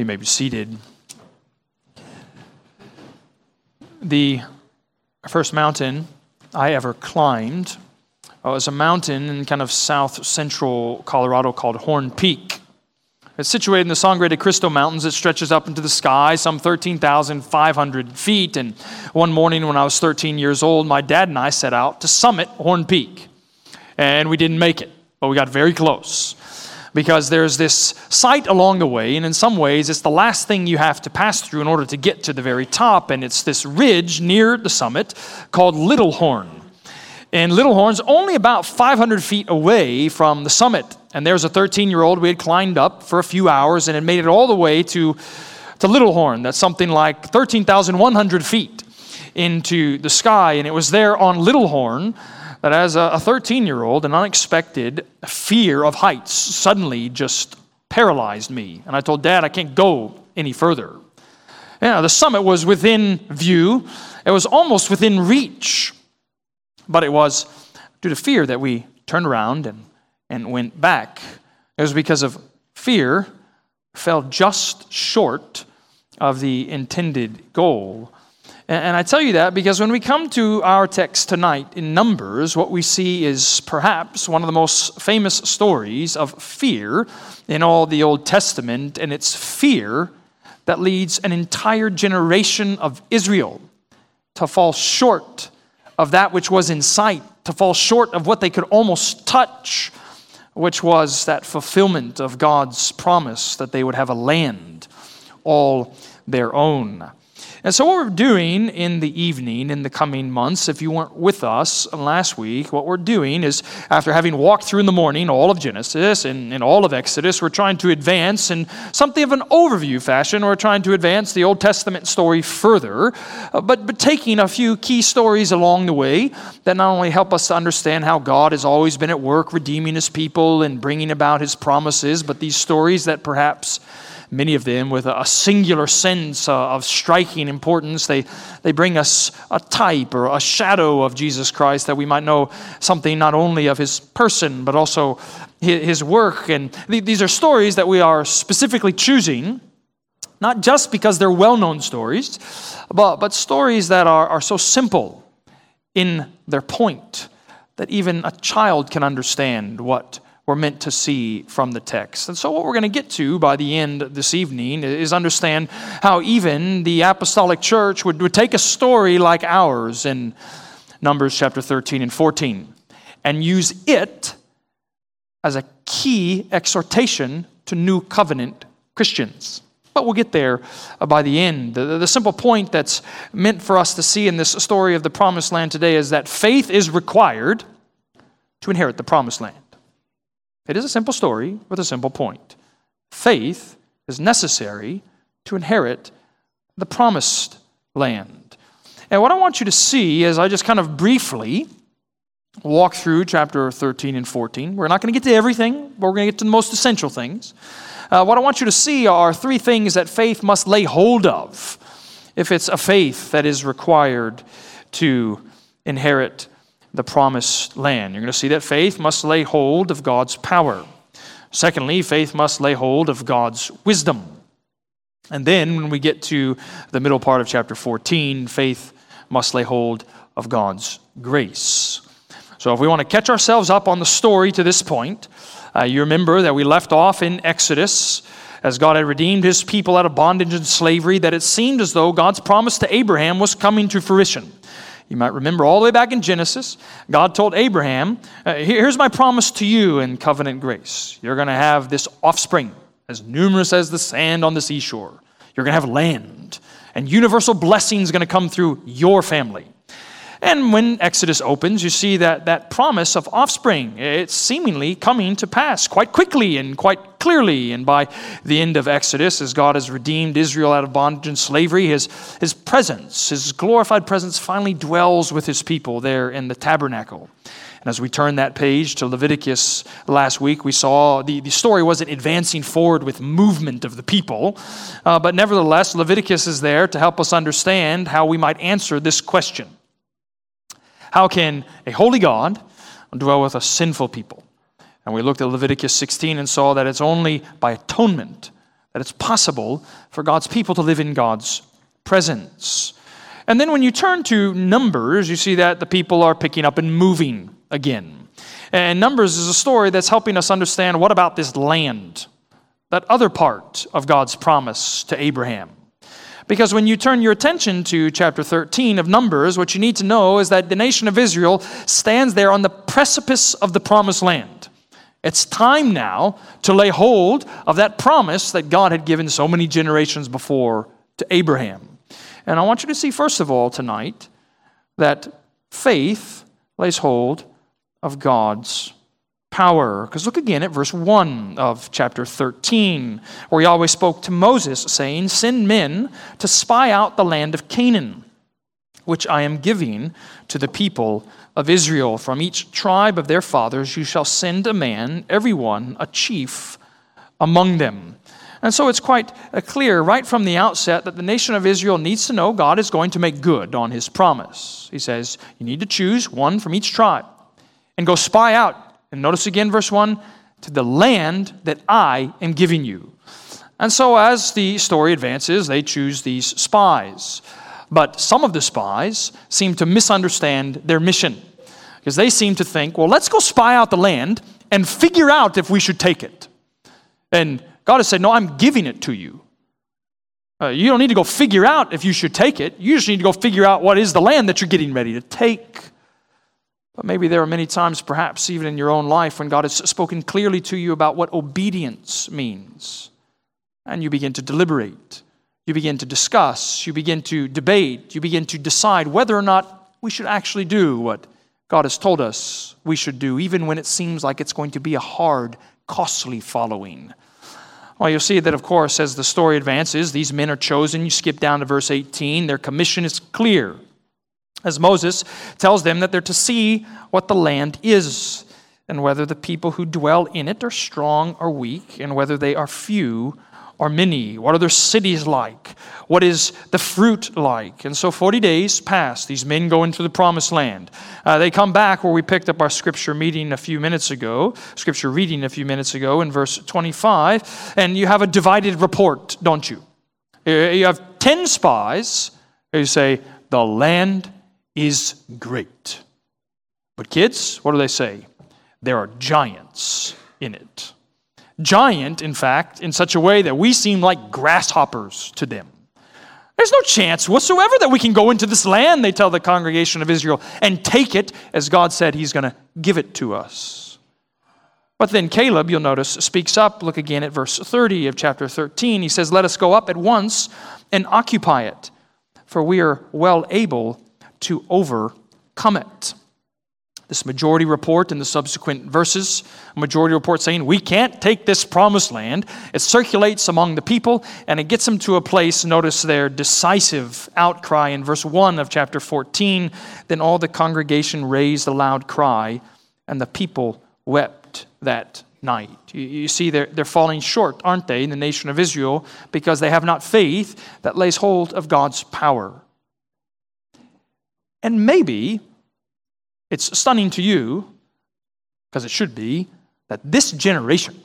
You may be seated. The first mountain I ever climbed uh, was a mountain in kind of south central Colorado called Horn Peak. It's situated in the Sangre de Cristo Mountains. It stretches up into the sky, some 13,500 feet. And one morning when I was 13 years old, my dad and I set out to summit Horn Peak. And we didn't make it, but we got very close because there's this site along the way, and in some ways, it's the last thing you have to pass through in order to get to the very top. And it's this ridge near the summit called Little Horn. And Little Horn's only about 500 feet away from the summit. And there's a 13 year old we had climbed up for a few hours and had made it all the way to, to Little Horn. That's something like 13,100 feet into the sky. And it was there on Little Horn that as a 13 year old, an unexpected fear of heights suddenly just paralyzed me. And I told Dad, I can't go any further. Yeah, the summit was within view, it was almost within reach. But it was due to fear that we turned around and, and went back. It was because of fear, fell just short of the intended goal. And I tell you that because when we come to our text tonight in Numbers, what we see is perhaps one of the most famous stories of fear in all the Old Testament, and it's fear that leads an entire generation of Israel to fall short of that which was in sight, to fall short of what they could almost touch, which was that fulfillment of God's promise that they would have a land all their own. And so, what we're doing in the evening in the coming months, if you weren't with us last week, what we're doing is after having walked through in the morning all of Genesis and, and all of Exodus, we're trying to advance in something of an overview fashion. We're trying to advance the Old Testament story further, uh, but, but taking a few key stories along the way that not only help us to understand how God has always been at work redeeming his people and bringing about his promises, but these stories that perhaps many of them with a singular sense uh, of striking importance. They, they bring us a type or a shadow of Jesus Christ that we might know something not only of his person, but also his work. And these are stories that we are specifically choosing not just because they're well known stories, but, but stories that are, are so simple in their point that even a child can understand what we're meant to see from the text. And so, what we're going to get to by the end this evening is understand how even the apostolic church would, would take a story like ours in Numbers chapter 13 and 14 and use it as a key exhortation to new covenant Christians. But we'll get there by the end. The, the, simple point that's meant for us to see in this story of the promised land today is that faith is required to inherit the promised land. It is a simple story with a simple point. Faith is necessary to inherit the promised land. And what I want you to see is I just kind of briefly walk through chapter 13 and 14. We're not going to get to everything, but we're going to get to the most essential things. Uh, what I want you to see are three things that faith must lay hold of if it's a faith that is required to inherit the promised land. You're going to see that faith must lay hold of God's power. Secondly, faith must lay hold of God's wisdom. And then, when we get to the middle part of chapter 14, faith must lay hold of God's grace. So, if we want to catch ourselves up on the story to this point, uh, you remember that we left off in Exodus as God had redeemed his people out of bondage and slavery, that it seemed as though God's promise to Abraham was coming to fruition. You might remember all the way back in Genesis, God told Abraham, uh, Here's my promise to you in covenant grace. You're going to have this offspring as numerous as the sand on the seashore. You're going to have land, and universal blessing is going to come through your family. And when Exodus opens, you see that that promise of offspring, it's seemingly coming to pass quite quickly and quite clearly. And by the end of Exodus, as God has redeemed Israel out of bondage and slavery, his, his presence, his glorified presence, finally dwells with his people there in the tabernacle. And as we turn that page to Leviticus last week, we saw the, the story wasn't advancing forward with movement of the people, uh, but nevertheless, Leviticus is there to help us understand how we might answer this question how can a holy God dwell with a sinful people? And we looked at Leviticus 16 and saw that it's only by atonement that it's possible for God's people to live in God's presence. And then when you turn to Numbers, you see that the people are picking up and moving again. And Numbers is a story that's helping us understand what about this land, that other part of God's promise to Abraham. Because when you turn your attention to chapter 13 of Numbers, what you need to know is that the nation of Israel stands there on the precipice of the promised land. It's time now to lay hold of that promise that God had given so many generations before to Abraham. And I want you to see, first of all, tonight, that faith lays hold of God's power. Because look again at verse 1 of chapter 13, where Yahweh spoke to Moses, saying, Send men to spy out the land of Canaan, which I am giving to the people of Israel. From each tribe of their fathers you shall send a man, every one a chief among them. And so it's quite uh, clear right from the outset that the nation of Israel needs to know God is going to make good on his promise. He says, You need to choose one from each tribe and go spy out. And notice again, verse 1 to the land that I am giving you. And so, as the story advances, they choose these spies. But some of the spies seem to misunderstand their mission because they seem to think, well, let's go spy out the land and figure out if we should take it. And God has said, no, I'm giving it to you. Uh, you don't need to go figure out if you should take it. You just need to go figure out what is the land that you're getting ready to take. But maybe there are many times, perhaps even in your own life, when God has spoken clearly to you about what obedience means. And you begin to deliberate, you begin to discuss, you begin to debate, you begin to decide whether or not we should actually do what God has told us we should do, even when it seems like it's going to be a hard, costly following. Well, you'll see that, of course, as the story advances, these men are chosen. You skip down to verse 18, their commission is clear as Moses tells them that they're to see what the land is, and whether the people who dwell in it are strong or weak, and whether they are few or many. What are their cities like? What is the fruit like? And so 40 days pass. These men go into the promised land. Uh, they come back where we picked up our scripture meeting a few minutes ago, scripture reading a few minutes ago in verse 25, and you have a divided report, don't you? You have 10 spies who say, The land is great. But kids, what do they say? There are giants in it. Giant, in fact, in such a way that we seem like grasshoppers to them. There's no chance whatsoever that we can go into this land, they tell the congregation of Israel, and take it as God said He's going to give it to us. But then Caleb, you'll notice, speaks up. Look again at verse 30 of chapter 13. He says, Let us go up at once and occupy it, for we are well able to overcome it. This majority report in the subsequent verses, a majority report saying, We can't take this promised land. It circulates among the people and it gets them to a place. Notice their decisive outcry in verse 1 of chapter 14. Then all the congregation raised a loud cry, and the people wept that night. You, you see, they're, they're falling short, aren't they, in the nation of Israel, because they have not faith that lays hold of God's power. And maybe it's stunning to you, because it should be, that this generation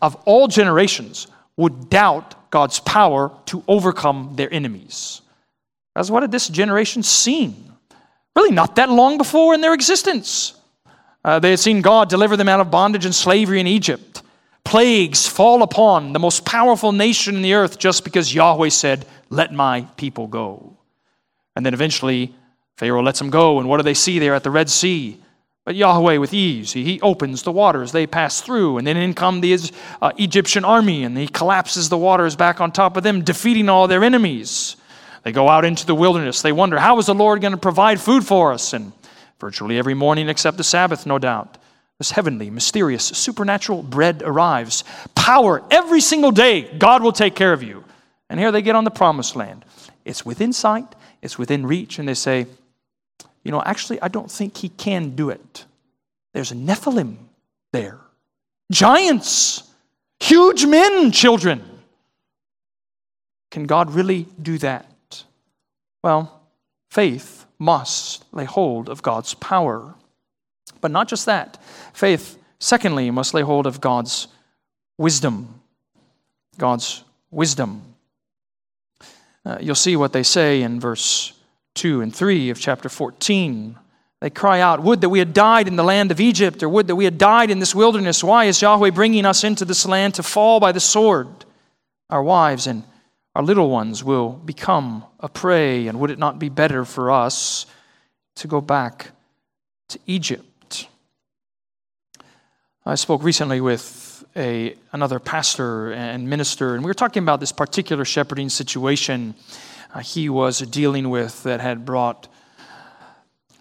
of all generations would doubt God's power to overcome their enemies. That's what had this generation seen? Really, not that long before in their existence. Uh, they had seen God deliver them out of bondage and slavery in Egypt. Plagues fall upon the most powerful nation in the earth just because Yahweh said, Let my people go. And then eventually, Pharaoh lets them go, and what do they see there at the Red Sea? But Yahweh, with ease, he opens the waters, they pass through, and then in come the uh, Egyptian army, and he collapses the waters back on top of them, defeating all their enemies. They go out into the wilderness. They wonder, how is the Lord going to provide food for us? And virtually every morning, except the Sabbath, no doubt, this heavenly, mysterious, supernatural bread arrives. Power every single day. God will take care of you. And here they get on the promised land. It's within sight, it's within reach, and they say, you know, actually, I don't think he can do it. There's a Nephilim there, giants, huge men, children. Can God really do that? Well, faith must lay hold of God's power. But not just that. Faith, secondly, must lay hold of God's wisdom. God's wisdom. Uh, you'll see what they say in verse 2 and 3 of chapter 14. They cry out, Would that we had died in the land of Egypt, or would that we had died in this wilderness. Why is Yahweh bringing us into this land to fall by the sword? Our wives and our little ones will become a prey, and would it not be better for us to go back to Egypt? I spoke recently with a, another pastor and minister, and we were talking about this particular shepherding situation Uh, he was dealing with that had brought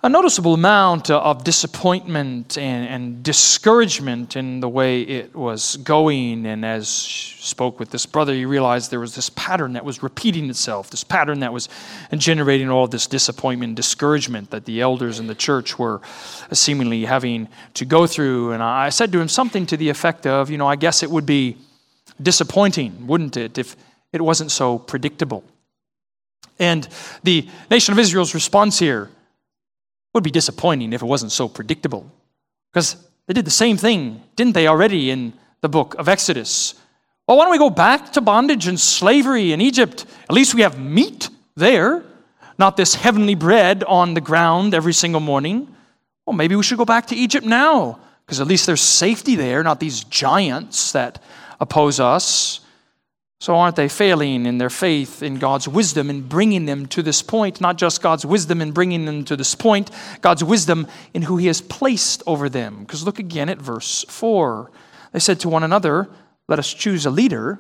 a noticeable amount of disappointment and, and, discouragement in the way it was going. And as spoke with this brother, he realized there was this pattern that was repeating itself, this pattern that was generating all this disappointment and discouragement that the elders in the church were seemingly having to go through. And I said to him something to the effect of, you know, I guess it would be disappointing, wouldn't it, if it wasn't so predictable. And the nation of Israel's response here would be disappointing if it wasn't so predictable. Because they did the same thing, didn't they, already in the book of Exodus? Well, why don't we go back to bondage and slavery in Egypt? At least we have meat there, not this heavenly bread on the ground every single morning. Well, maybe we should go back to Egypt now, because at least there's safety there, not these giants that oppose us. So, aren't they failing in their faith in God's wisdom in bringing them to this point? Not just God's wisdom in bringing them to this point, God's wisdom in who He has placed over them. Because look again at verse 4. They said to one another, Let us choose a leader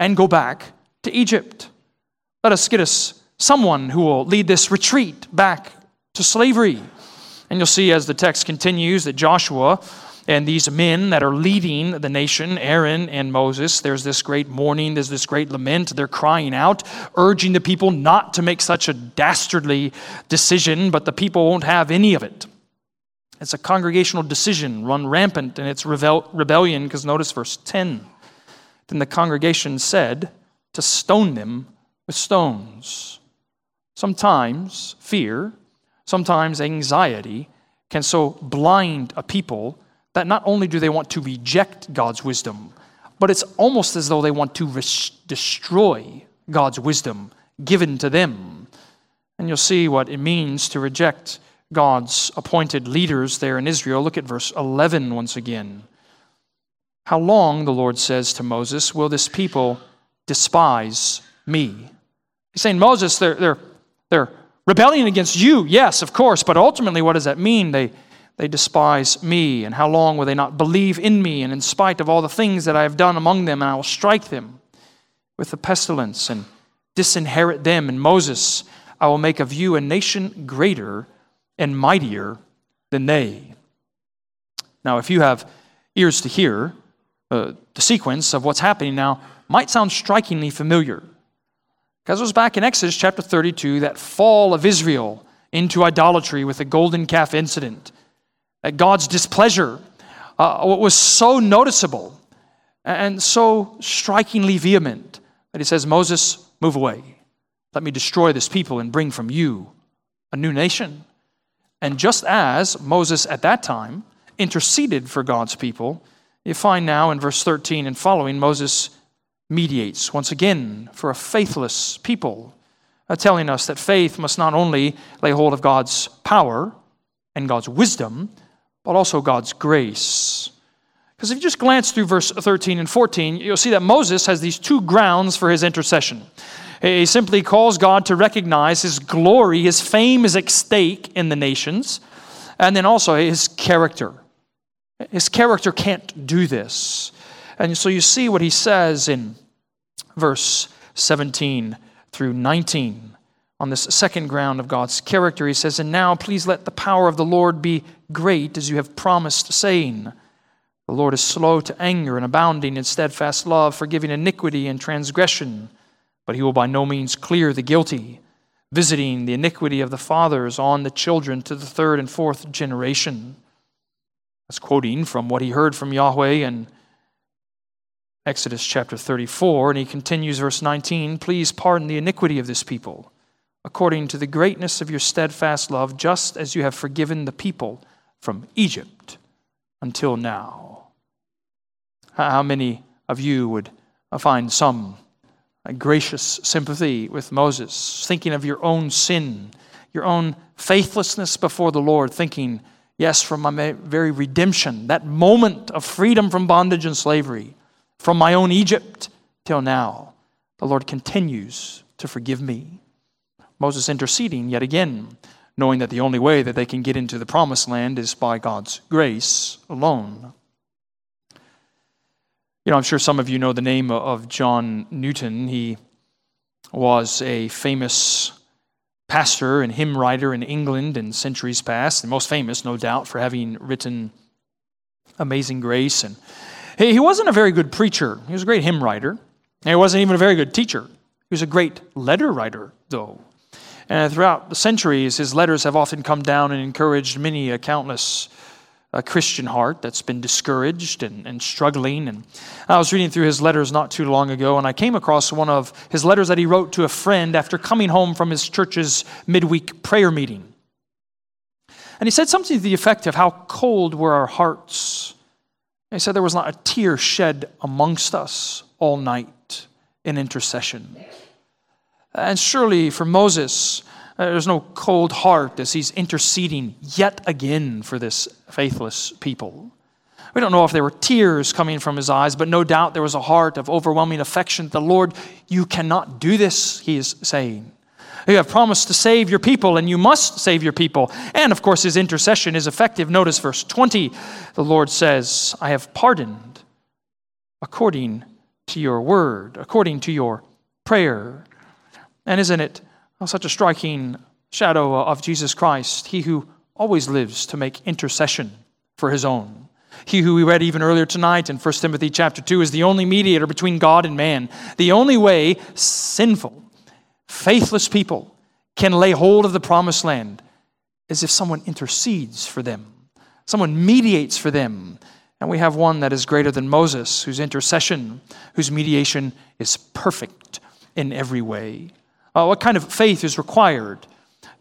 and go back to Egypt. Let us get us someone who will lead this retreat back to slavery. And you'll see as the text continues that Joshua and these men that are leading the nation, Aaron and Moses, there's this great mourning, there's this great lament. They're crying out, urging the people not to make such a dastardly decision, but the people won't have any of it. It's a congregational decision run rampant in its rebel- rebellion, because notice verse 10. Then the congregation said to stone them with stones. Sometimes fear, sometimes anxiety can so blind a people that not only do they want to reject God's wisdom, but it's almost as though they want to res- destroy God's wisdom given to them. And you'll see what it means to reject God's appointed leaders there in Israel. Look at verse 11 once again. How long, the Lord says to Moses, will this people despise me? He's saying, Moses, they're, they're, they're rebelling against you, yes, of course, but ultimately, what does that mean? They, they despise me? And how long will they not believe in me? And in spite of all the things that I have done among them, and I will strike them with the pestilence and disinherit them. And Moses, I will make of you a nation greater and mightier than they. Now, if you have ears to hear, uh, the sequence of what's happening now might sound strikingly familiar. Because it was back in Exodus chapter 32, that fall of Israel into idolatry with the golden calf incident. God's displeasure uh, was so noticeable and so strikingly vehement that he says, Moses, move away. Let me destroy this people and bring from you a new nation. And just as Moses at that time interceded for God's people, you find now in verse 13 and following, Moses mediates once again for a faithless people, uh, telling us that faith must not only lay hold of God's power and God's wisdom, but also God's grace. Because if you just glance through verse 13 and 14, you'll see that Moses has these two grounds for his intercession. He simply calls God to recognize his glory, his fame is at stake in the nations, and then also his character. His character can't do this. And so you see what he says in verse 17 through 19 on this second ground of God's character. He says, And now please let the power of the Lord be great as you have promised, saying, The Lord is slow to anger and abounding in steadfast love, forgiving iniquity and transgression, but he will by no means clear the guilty, visiting the iniquity of the fathers on the children to the third and fourth generation. That's quoting from what he heard from Yahweh in Exodus chapter 34, and he continues, verse 19 Please pardon the iniquity of this people according to the greatness of your steadfast love, just as you have forgiven the people from Egypt until now. How many of you would find some uh, gracious sympathy with Moses, thinking of your own sin, your own faithlessness before the Lord, thinking, yes, from my very redemption, that moment of freedom from bondage and slavery, from my own Egypt till now, the Lord continues to forgive me. Moses interceding yet again, knowing that the only way that they can get into the promised land is by God's grace alone. You know, I'm sure some of you know the name of John Newton. He was a famous pastor and hymn writer in England in centuries past, the most famous, no doubt, for having written Amazing Grace. And he wasn't a very good preacher. He was a great hymn writer. He wasn't even a very good teacher. He was a great letter writer, though. And throughout the centuries, his letters have often come down and encouraged many a countless a Christian heart that's been discouraged and, and struggling. And I was reading through his letters not too long ago, and I came across one of his letters that he wrote to a friend after coming home from his church's midweek prayer meeting. And he said something to the effect of how cold were our hearts. he said there was not a tear shed amongst us all night in intercession. And surely for Moses, uh, there's no cold heart as he's interceding yet again for this faithless people. We don't know if there were tears coming from his eyes, but no doubt there was a heart of overwhelming affection. The Lord, you cannot do this, he is saying. You have promised to save your people, and you must save your people. And of course, his intercession is effective. Notice verse 20. The Lord says, I have pardoned according to your word, according to your prayer. And isn't it such a striking shadow of Jesus Christ, he who always lives to make intercession for his own. He who we read even earlier tonight in 1 Timothy chapter 2 is the only mediator between God and man. The only way sinful, faithless people can lay hold of the promised land is if someone intercedes for them, someone mediates for them. And we have one that is greater than Moses, whose intercession, whose mediation is perfect in every way. Uh, what kind of faith is required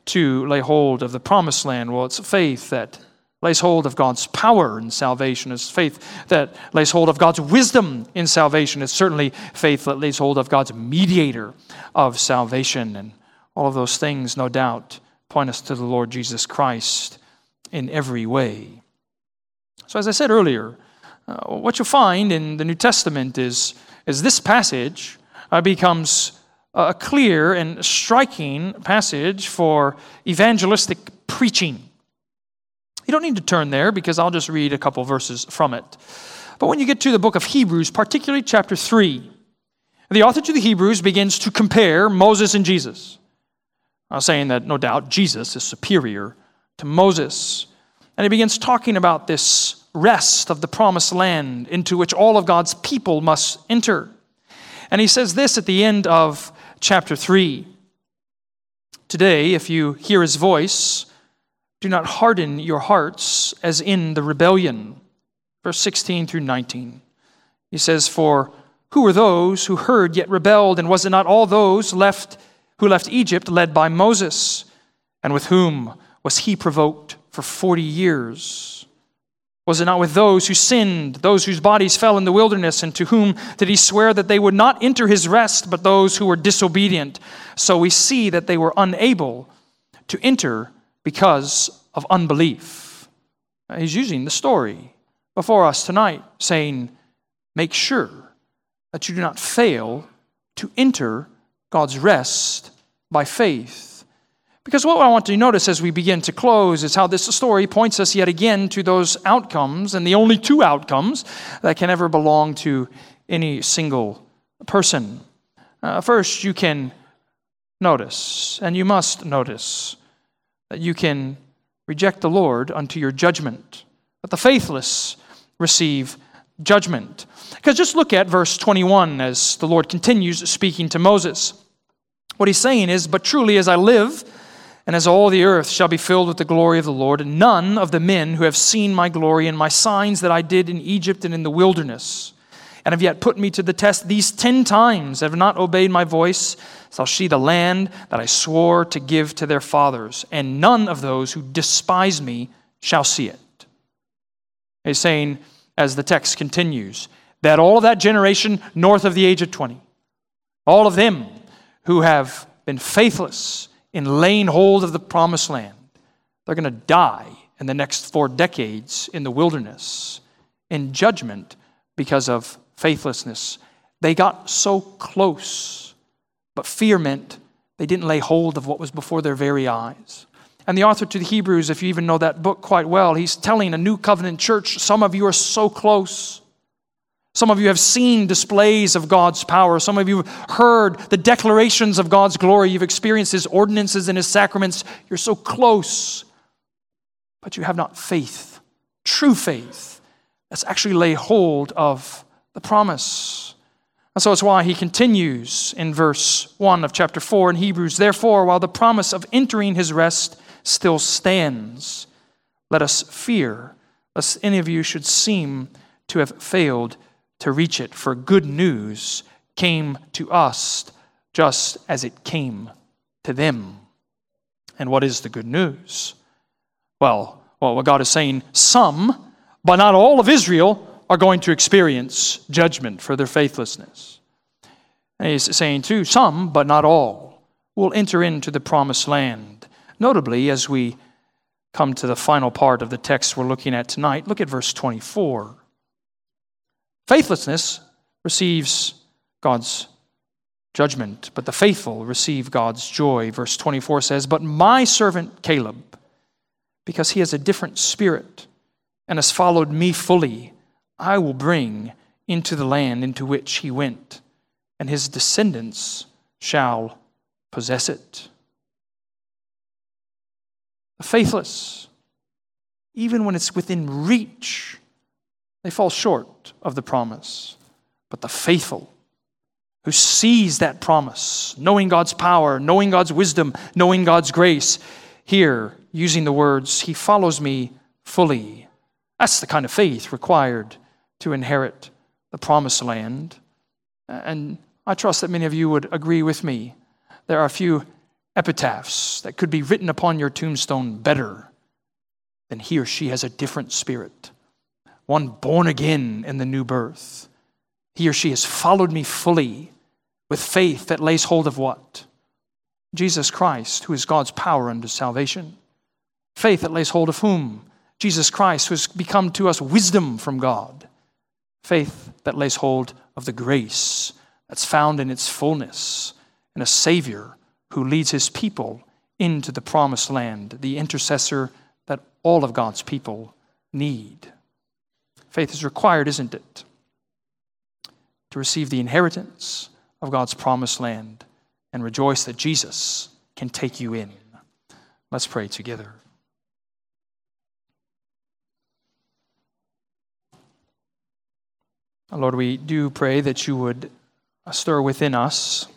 to lay hold of the promised land? Well, it's faith that lays hold of God's power in salvation. It's faith that lays hold of God's wisdom in salvation. It's certainly faith that lays hold of God's mediator of salvation. And all of those things, no doubt, point us to the Lord Jesus Christ in every way. So, as I said earlier, uh, what you'll find in the New Testament is, is this passage uh, becomes a clear and striking passage for evangelistic preaching. You don't need to turn there because I'll just read a couple verses from it. But when you get to the book of Hebrews, particularly chapter 3, the author to the Hebrews begins to compare Moses and Jesus, saying that no doubt Jesus is superior to Moses. And he begins talking about this rest of the promised land into which all of God's people must enter. And he says this at the end of chapter 3. Today, if you hear his voice, do not harden your hearts as in the rebellion. Verse 16 through 19. He says, For who were those who heard yet rebelled, and was it not all those left who left Egypt led by Moses? And with whom was he provoked for 40 years? Was it not with those who sinned, those whose bodies fell in the wilderness, and to whom did he swear that they would not enter his rest, but those who were disobedient? So we see that they were unable to enter because of unbelief. He's using the story before us tonight, saying, Make sure that you do not fail to enter God's rest by faith. Because what I want to notice as we begin to close is how this story points us yet again to those outcomes, and the only two outcomes that can ever belong to any single person. Uh, first, you can notice, and you must notice, that you can reject the Lord unto your judgment, but the faithless receive judgment. Because just look at verse 21 as the Lord continues speaking to Moses. What he's saying is, But truly as I live, and as all the earth shall be filled with the glory of the Lord, and none of the men who have seen my glory and my signs that I did in Egypt and in the wilderness, and have yet put me to the test these ten times, have not obeyed my voice, shall see the land that I swore to give to their fathers, and none of those who despise me shall see it. He's saying, as the text continues, that all of that generation north of the age of 20, all of them who have been faithless in laying hold of the promised land, they're going to die in the next four decades in the wilderness in judgment because of faithlessness. They got so close, but fear meant they didn't lay hold of what was before their very eyes. And the author to the Hebrews, if you even know that book quite well, he's telling a new covenant church some of you are so close. Some of you have seen displays of God's power. Some of you have heard the declarations of God's glory. You've experienced His ordinances and His sacraments. You're so close, but you have not faith, true faith, that's actually lay hold of the promise. And so it's why he continues in verse 1 of chapter 4 in Hebrews Therefore, while the promise of entering his rest still stands, let us fear, lest any of you should seem to have failed to reach it. For good news came to us just as it came to them. And what is the good news? Well, well, what God is saying, some, but not all of Israel, are going to experience judgment for their faithlessness. And he's saying, too, some, but not all, will enter into the promised land. Notably, as we come to the final part of the text we're looking at tonight, look at verse 24. Faithlessness receives God's judgment, but the faithful receive God's joy. Verse 24 says, But my servant Caleb, because he has a different spirit and has followed me fully, I will bring into the land into which he went, and his descendants shall possess it. The faithless, even when it's within reach, they fall short of the promise. But the faithful, who sees that promise, knowing God's power, knowing God's wisdom, knowing God's grace, here, using the words, He follows me fully. That's the kind of faith required to inherit the promised land. And I trust that many of you would agree with me. There are a few epitaphs that could be written upon your tombstone better than he or she has a different spirit, one born again in the new birth. He or she has followed me fully with faith that lays hold of what? Jesus Christ, who is God's power unto salvation. Faith that lays hold of whom? Jesus Christ, who has become to us wisdom from God. Faith that lays hold of the grace that's found in its fullness in a Savior who leads his people into the promised land, the intercessor that all of God's people need. Faith is required, isn't it? To receive the inheritance of God's promised land and rejoice that Jesus can take you in. Let's pray together. Lord, we do pray that you would uh, stir within us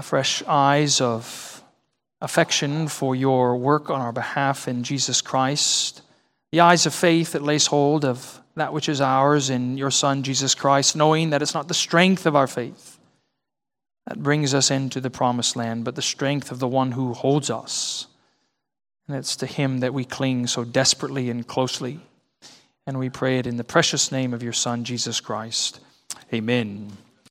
fresh eyes of affection for your work on our behalf in Jesus Christ, the eyes of faith that lays hold of that which is ours in your Son, Jesus Christ, knowing that it's not the strength of our faith that brings us into the promised land, but the strength of the one who holds us. And it's to him that we cling so desperately and closely. And we pray it in the precious name of your Son, Jesus Christ. Amen.